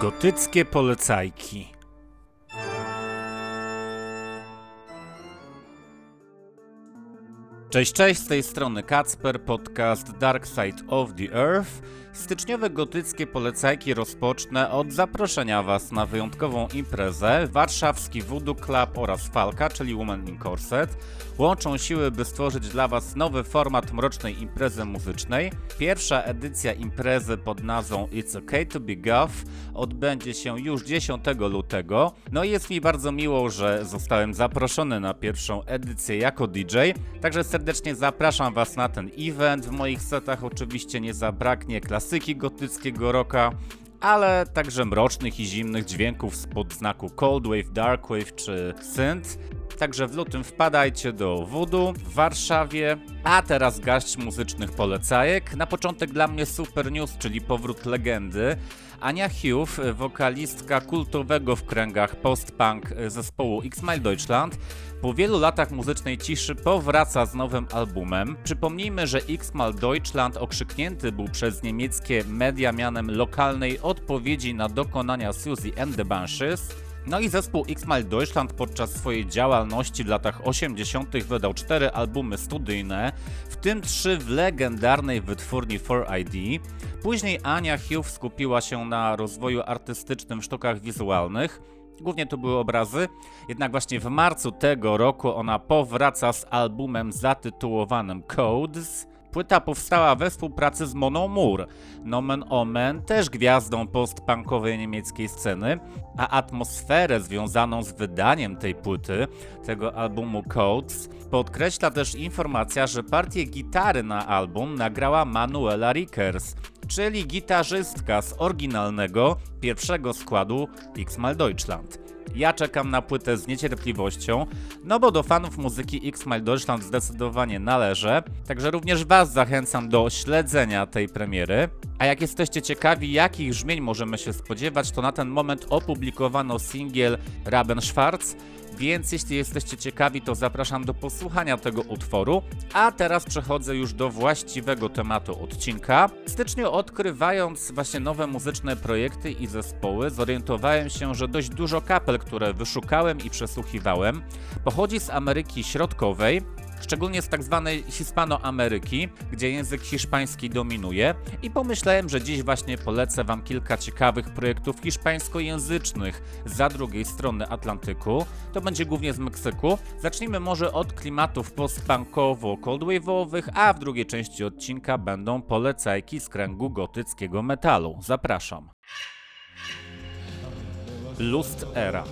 Gotyckie polecajki. Cześć, cześć, z tej strony Kacper, podcast Dark Side of the Earth. Styczniowe gotyckie polecajki rozpocznę od zaproszenia Was na wyjątkową imprezę. Warszawski Voodoo Club oraz Falka, czyli Woman in Corset, łączą siły, by stworzyć dla Was nowy format mrocznej imprezy muzycznej. Pierwsza edycja imprezy pod nazwą It's OK to be Goth odbędzie się już 10 lutego. No i jest mi bardzo miło, że zostałem zaproszony na pierwszą edycję jako DJ, także serdecznie zapraszam Was na ten event. W moich setach oczywiście nie zabraknie klasyki gotyckiego rocka, ale także mrocznych i zimnych dźwięków spod znaku Cold Wave, Dark Wave czy Synth. Także w lutym wpadajcie do Voodoo w Warszawie. A teraz garść muzycznych polecajek. Na początek dla mnie super news, czyli powrót legendy. Ania Hugh, wokalistka kultowego w kręgach post-punk zespołu X-Mile Deutschland, po wielu latach muzycznej ciszy powraca z nowym albumem. Przypomnijmy, że X-Mal Deutschland okrzyknięty był przez niemieckie media mianem lokalnej odpowiedzi na dokonania Suzy and the Banshees. No i zespół X-Mile Deutschland podczas swojej działalności w latach 80. wydał cztery albumy studyjne, w tym trzy w legendarnej wytwórni 4ID. Później Ania Hugh skupiła się na rozwoju artystycznym w sztukach wizualnych. Głównie to były obrazy, jednak właśnie w marcu tego roku ona powraca z albumem zatytułowanym Codes. Płyta powstała we współpracy z Mono Moore, nomen omen też gwiazdą post-punkowej niemieckiej sceny, a atmosferę związaną z wydaniem tej płyty, tego albumu Codes, podkreśla też informacja, że partię gitary na album nagrała Manuela Rickers, czyli gitarzystka z oryginalnego pierwszego składu X-Mal Deutschland. Ja czekam na płytę z niecierpliwością, no bo do fanów muzyki X-Mile Deutschland zdecydowanie należę, także również Was zachęcam do śledzenia tej premiery. A jak jesteście ciekawi, jakich brzmień możemy się spodziewać, to na ten moment opublikowano singiel Raben Schwarz, więc jeśli jesteście ciekawi, to zapraszam do posłuchania tego utworu. A teraz przechodzę już do właściwego tematu odcinka. W styczniu odkrywając właśnie nowe muzyczne projekty i zespoły, zorientowałem się, że dość dużo kapel, które wyszukałem i przesłuchiwałem, pochodzi z Ameryki Środkowej, szczególnie z tak zwanej Hispanoameryki, gdzie język hiszpański dominuje i pomyślałem, że dziś właśnie polecę Wam kilka ciekawych projektów hiszpańskojęzycznych za drugiej strony Atlantyku. To będzie głównie z Meksyku. Zacznijmy może od klimatów post-punkowo-cold wave'owych, a w drugiej części odcinka będą polecajki z kręgu gotyckiego metalu. Zapraszam. Lust Era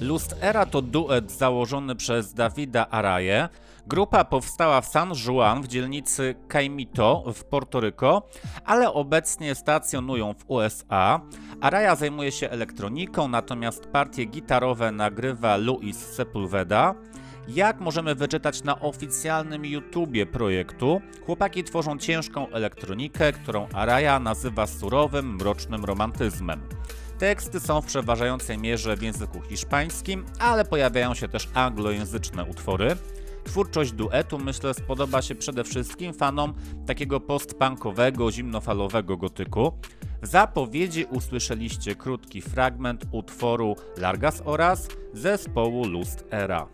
Lust Era to duet założony przez Davida Araje. Grupa powstała w San Juan w dzielnicy Caimito w Portoryko, ale obecnie stacjonują w USA. Araya zajmuje się elektroniką, natomiast partie gitarowe nagrywa Luis Sepulveda. Jak możemy wyczytać na oficjalnym YouTubie projektu, chłopaki tworzą ciężką elektronikę, którą Araya nazywa surowym, mrocznym romantyzmem. Teksty są w przeważającej mierze w języku hiszpańskim, ale pojawiają się też anglojęzyczne utwory. Twórczość duetu myślę spodoba się przede wszystkim fanom takiego post-punkowego, zimnofalowego gotyku. W zapowiedzi usłyszeliście krótki fragment utworu Largas oraz zespołu Lust Era.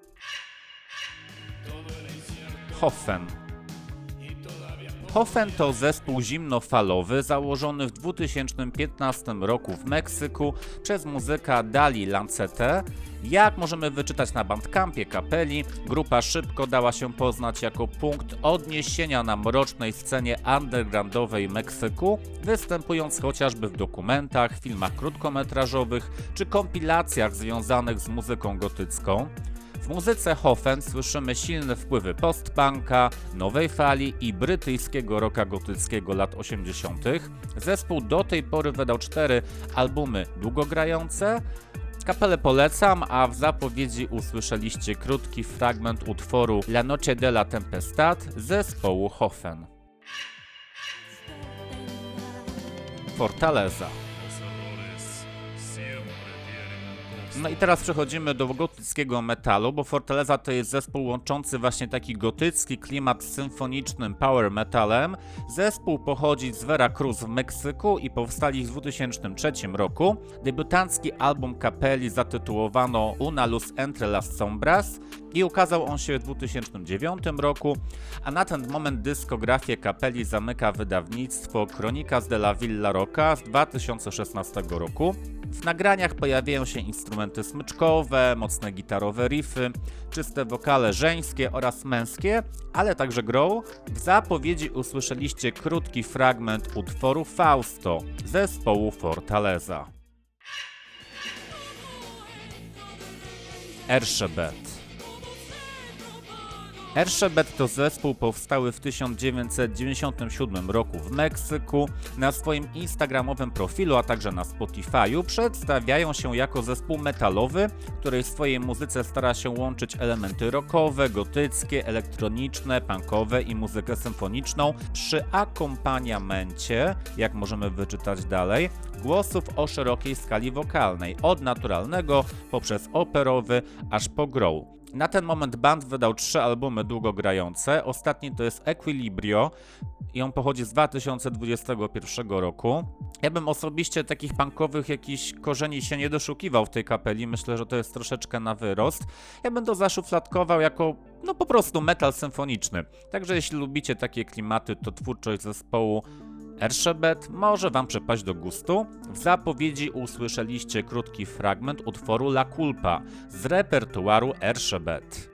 Hoffen Hoffen to zespół zimnofalowy założony w 2015 roku w Meksyku przez muzyka Dali Lancete. Jak możemy wyczytać na bandcampie kapeli, grupa szybko dała się poznać jako punkt odniesienia na mrocznej scenie undergroundowej Meksyku, występując chociażby w dokumentach, filmach krótkometrażowych czy kompilacjach związanych z muzyką gotycką. Muzyce Hoffen słyszymy silne wpływy post-punka, nowej fali i brytyjskiego rocka gotyckiego lat 80. Zespół do tej pory wydał cztery albumy długogrające. Kapelę polecam, a w zapowiedzi usłyszeliście krótki fragment utworu La Noche de la Tempestad zespołu Hoffen. Fortaleza No i teraz przechodzimy do gotyckiego metalu, bo Fortaleza to jest zespół łączący właśnie taki gotycki klimat z symfonicznym power metalem. Zespół pochodzi z Veracruz w Meksyku i powstali w 2003 roku. Debiutancki album kapeli zatytułowano Una Luz Entre las Sombras i ukazał on się w 2009 roku, a na ten moment dyskografię kapeli zamyka wydawnictwo Kronika de la Villa Rocca z 2016 roku. W nagraniach pojawiają się instrumenty smyczkowe, mocne gitarowe riffy, czyste wokale żeńskie oraz męskie, ale także grą. W zapowiedzi usłyszeliście krótki fragment utworu Fausto zespołu Fortaleza. Erszebet Erszebet to zespół powstały w 1997 roku w Meksyku. Na swoim instagramowym profilu, a także na Spotify'u przedstawiają się jako zespół metalowy, który w swojej muzyce stara się łączyć elementy rockowe, gotyckie, elektroniczne, punkowe i muzykę symfoniczną przy akompaniamencie, jak możemy wyczytać dalej, głosów o szerokiej skali wokalnej, od naturalnego poprzez operowy aż po grow. Na ten moment band wydał trzy albumy długogrające. Ostatni to jest Equilibrio i on pochodzi z 2021 roku. Ja bym osobiście takich punkowych jakichś korzeni się nie doszukiwał w tej kapeli. Myślę, że to jest troszeczkę na wyrost. Ja bym to zaszufladkował jako no po prostu metal symfoniczny. Także jeśli lubicie takie klimaty, to twórczość zespołu Erszebet może Wam przepaść do gustu. W zapowiedzi usłyszeliście krótki fragment utworu La Culpa z repertuaru Erszebet.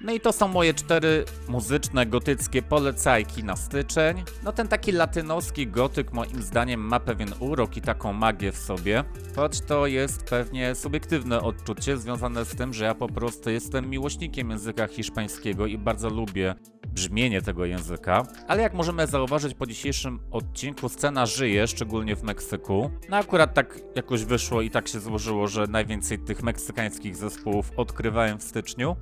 No i to są moje cztery muzyczne, gotyckie polecajki na styczeń. No ten taki latynoski gotyk moim zdaniem ma pewien urok i taką magię w sobie, choć to jest pewnie subiektywne odczucie związane z tym, że ja po prostu jestem miłośnikiem języka hiszpańskiego i bardzo lubię brzmienie tego języka, ale jak możemy zauważyć po dzisiejszym odcinku, scena żyje, szczególnie w Meksyku. No akurat tak jakoś wyszło i tak się złożyło, że najwięcej tych meksykańskich zespołów odkrywałem w styczniu.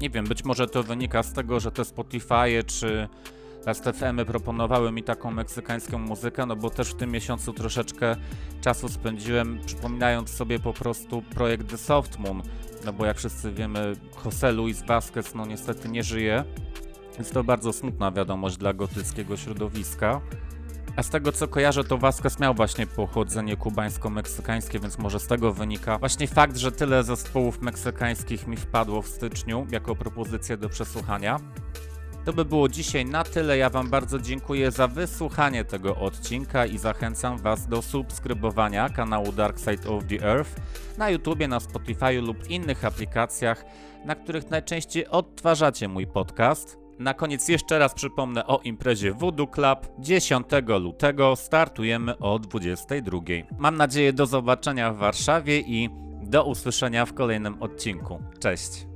Nie wiem, być może to wynika z tego, że te Spotify czy Last.fm proponowały mi taką meksykańską muzykę, no bo też w tym miesiącu troszeczkę czasu spędziłem przypominając sobie po prostu projekt The Soft Moon, no bo jak wszyscy wiemy, Jose Luis Vasquez no niestety nie żyje. Jest to bardzo smutna wiadomość dla gotyckiego środowiska. A z tego co kojarzę, to Vasquez miał właśnie pochodzenie kubańsko-meksykańskie, więc może z tego wynika właśnie fakt, że tyle zespołów meksykańskich mi wpadło w styczniu jako propozycje do przesłuchania. To by było dzisiaj na tyle. Ja Wam bardzo dziękuję za wysłuchanie tego odcinka i zachęcam Was do subskrybowania kanału Dark Side of the Earth na YouTubie, na Spotify lub innych aplikacjach, na których najczęściej odtwarzacie mój podcast. Na koniec jeszcze raz przypomnę o imprezie Voodoo Club. 10 lutego startujemy o 22. Mam nadzieję do zobaczenia w Warszawie i do usłyszenia w kolejnym odcinku. Cześć!